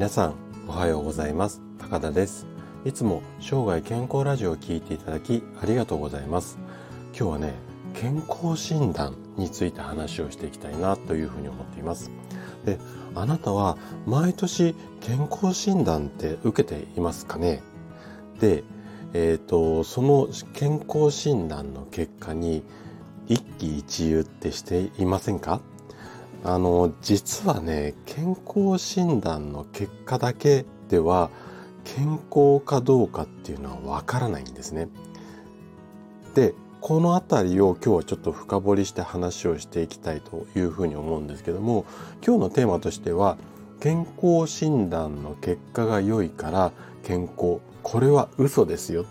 皆さんおはようございます。高田です。いつも生涯健康ラジオを聞いていただきありがとうございます。今日はね健康診断について話をしていきたいなというふうに思っています。であなたは毎年健康診断って受けていますかね？でえーと、その健康診断の結果に一喜一憂ってしていませんか？あの実はね健康診断の結果だけでは健康かどうかっていうのはわからないんですね。でこの辺りを今日はちょっと深掘りして話をしていきたいというふうに思うんですけども今日のテーマとしては健康診断の結果が良いから健康これは嘘ですよ。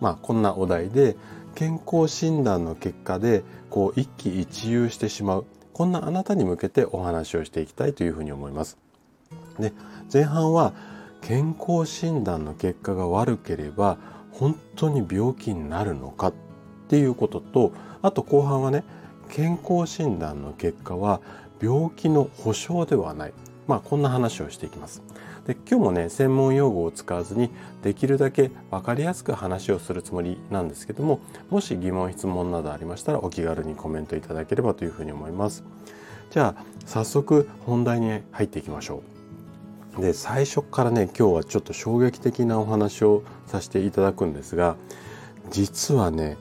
まあこんなお題で健康診断の結果でこう一喜一憂してしまうこんなあなたに向けてお話をしていきたいというふうに思います。で前半は健康診断の結果が悪ければ本当に病気になるのかっていうこととあと後半はね健康診断の結果は病気の保証ではないまあこんな話をしていきます。で今日もね専門用語を使わずにできるだけ分かりやすく話をするつもりなんですけどももし疑問質問などありましたらお気軽にコメントいただければというふうに思います。じゃあ早速本題に入っていきましょう。で最初からね今日はちょっと衝撃的なお話をさせていただくんですが実はね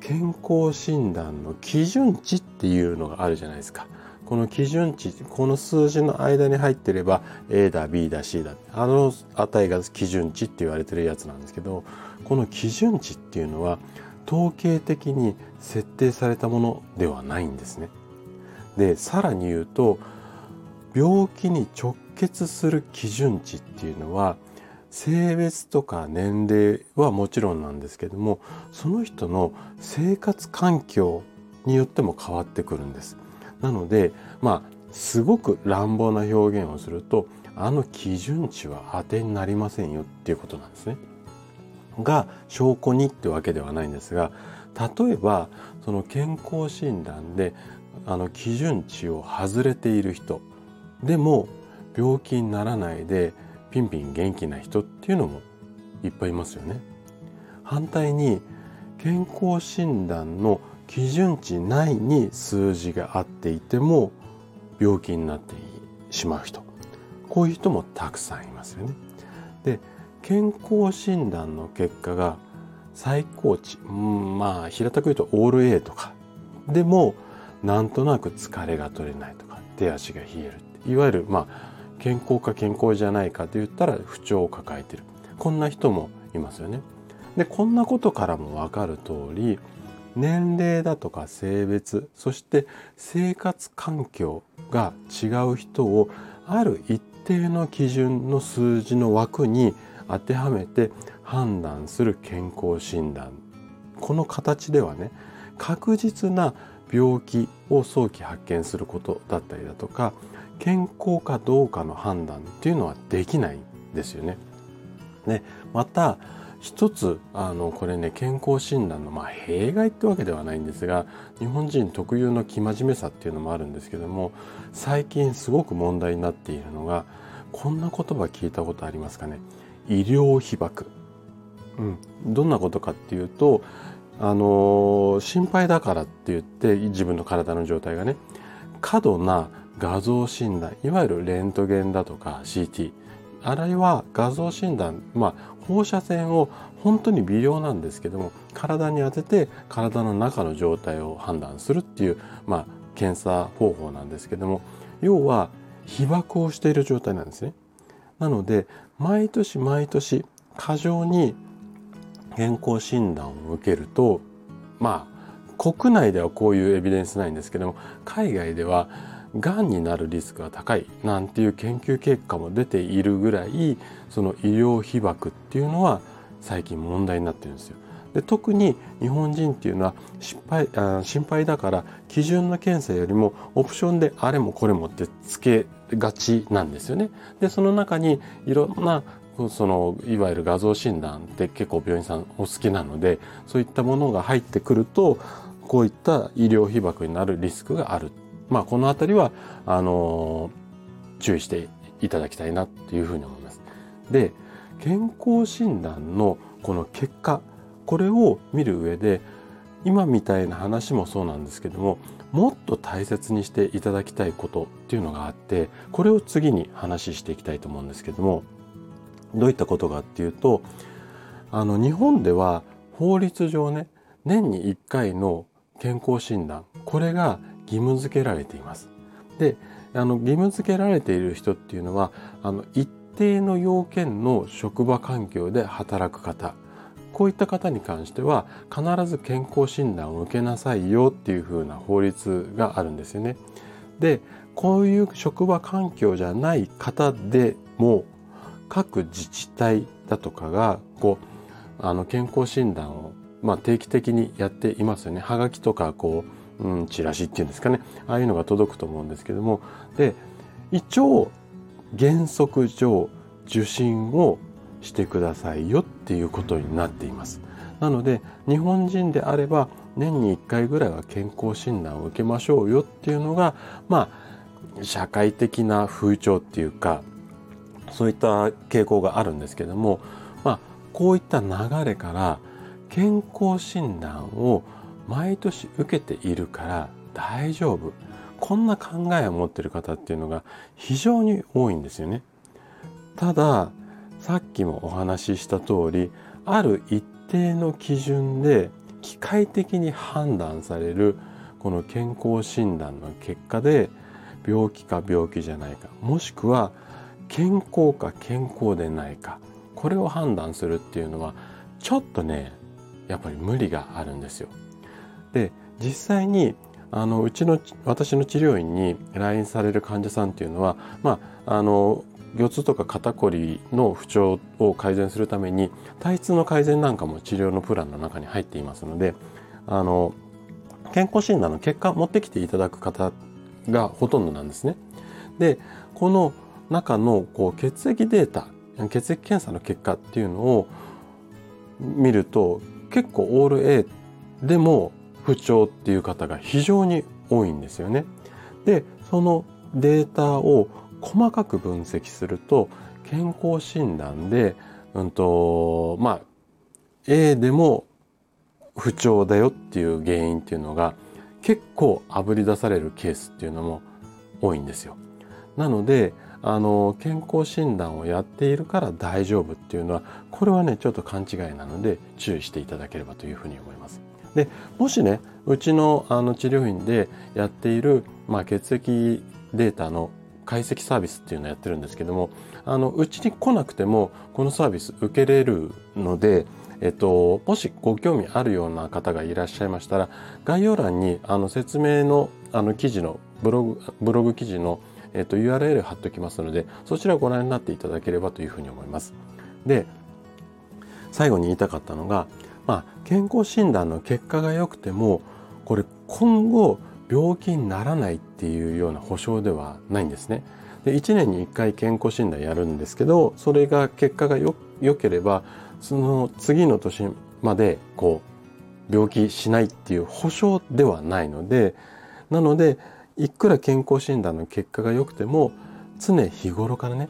健康診断の基準値っていうのがあるじゃないですか。この基準値この数字の間に入ってれば A だ B だ C だあの値が基準値って言われてるやつなんですけどこの基準値っていうのは統計的に設定されたものではないんですね。でさらに言うと病気に直結する基準値っていうのは性別とか年齢はもちろんなんですけどもその人の生活環境によっても変わってくるんです。なのでまあすごく乱暴な表現をするとあの基準値は当てになりませんよっていうことなんですね。が証拠にってわけではないんですが例えばその健康診断であの基準値を外れている人でも病気にならないでピンピン元気な人っていうのもいっぱいいますよね。反対に健康診断の基準値内に数字があっていても病気になってしまう人こういう人もたくさんいますよね。で健康診断の結果が最高値、まあ平たく言うとオール A とかでもなんとなく疲れが取れないとか手足が冷えるいわゆるまあ健康か健康じゃないかと言ったら不調を抱えてるこんな人もいますよね。でこんなことからも分かる通り年齢だとか性別そして生活環境が違う人をある一定の基準の数字の枠に当てはめて判断する健康診断この形ではね確実な病気を早期発見することだったりだとか健康かどうかの判断っていうのはできないんですよね。ねまた一つあのこれね健康診断のまあ弊害ってわけではないんですが日本人特有の生真面目さっていうのもあるんですけども最近すごく問題になっているのがこんな言葉聞いたことありますかね？医療被爆、うん、どんなことかっていうとあの心配だからって言って自分の体の状態がね過度な画像診断いわゆるレントゲンだとか CT あれは画像診断、まあ、放射線を本当に微量なんですけども体に当てて体の中の状態を判断するっていう、まあ、検査方法なんですけども要は被爆をしている状態なんですね。なので毎年毎年過剰に健康診断を受けるとまあ国内ではこういうエビデンスないんですけども海外ではがんになるリスクが高いなんていう研究結果も出ているぐらいその医療被曝っていうのは最近問題になってるんですよ。で特に日本人っていうのは失敗あ心配だから基準の検査よりもオプションであれもこれもってつけがちなんですよね。でその中にいろんなそのいわゆる画像診断って結構病院さんお好きなのでそういったものが入ってくるとこういった医療被曝になるリスクがあるまあ、この辺りはあの注意していただきたいなというふうに思います。で健康診断のこの結果これを見る上で今みたいな話もそうなんですけどももっと大切にしていただきたいことっていうのがあってこれを次に話していきたいと思うんですけどもどういったことかっていうとあの日本では法律上ね年に1回の健康診断これが義務付けられています。であの義務付けられている人っていうのはあの一定の要件の職場環境で働く方こういった方に関しては必ず健康診断を受けなさいよっていうふうな法律があるんですよね。でこういう職場環境じゃない方でも各自治体だとかがこうあの健康診断を、まあ、定期的にやっていますよね。はがきとかこう、うん、チラシっていうんですかねああいうのが届くと思うんですけどもで一応原則上受診をしてくださいよっていうことになっています。なので日本人であれば年に1回ぐらいは健康診断を受けましょうよっていうのがまあ社会的な風潮っていうかそういった傾向があるんですけどもまあこういった流れから健康診断を毎年受けているから大丈夫こんな考えを持ってる方っていうのが非常に多いんですよね。たださっきもお話しした通りある一定の基準で機械的に判断されるこの健康診断の結果で病気か病気じゃないかもしくは健康か健康でないかこれを判断するっていうのはちょっとねやっぱり無理があるんですよ。で実際にあのうちの私の治療院に来院される患者さんっていうのはまああの腰痛とか肩こりの不調を改善するために体質の改善なんかも治療のプランの中に入っていますのであの健康診断の結果持ってきていただく方がほとんどなんですね。でこの中のこう血液データ血液検査の結果っていうのを見ると結構オール A でも不調っていう方が非常に多いんですよね。でそのデータを細かく分析すると健康診断で、うんとまあ、A でも不調だよっていう原因っていうのが結構あぶり出されるケースっていうのも多いんですよ。なのであの健康診断をやっているから大丈夫っていうのはこれはねちょっと勘違いなので注意していただければというふうに思います。でもしねうちのあの治療院でやっている、まあ、血液データの解析サービスっていうのをやってるんですけどもあのうちに来なくてもこのサービス受けれるのでえっと、もしご興味あるような方がいらっしゃいましたら概要欄にあの説明のあの記事のブログブログ記事の、えっと、URL 貼っておきますのでそちらをご覧になっていただければというふうに思います。で最後に言いたかったのが、まあ、健康診断の結果が良くてもこれ今後病気にならないっていうような保証ではないんですね。で1年に1回健康診断やるんですけどそれが結果がよ良ければその次の年までこう病気しないっていう保証ではないのでなのでいくら健康診断の結果が良くても常日頃からね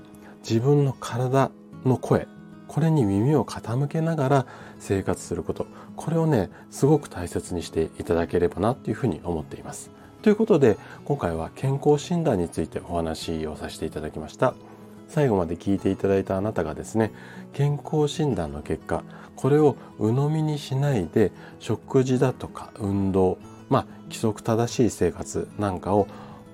自分の体の声これに耳を傾けながら生活することこれをねすごく大切にしていただければなというふうに思っています。ということで今回は健康診断についてお話をさせていただきました。最後まで聞いていただいたあなたがですね健康診断の結果これを鵜呑みにしないで食事だとか運動まあ規則正しい生活なんかを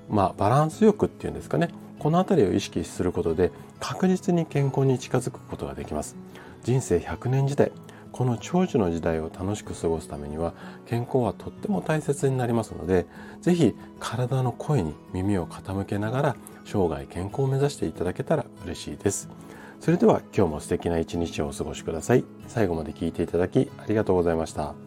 まあバランスよくっていうんですかねこの辺りを意識することで確実に健康に近づくことができます。人生100年時代この長寿の時代を楽しく過ごすためには健康はとっても大切になりますので是非体の声に耳を傾けながら生涯健康を目指していただけたら嬉しいです。それでは今日も素敵な一日をお過ごしください。最後まで聞いていただきありがとうございました。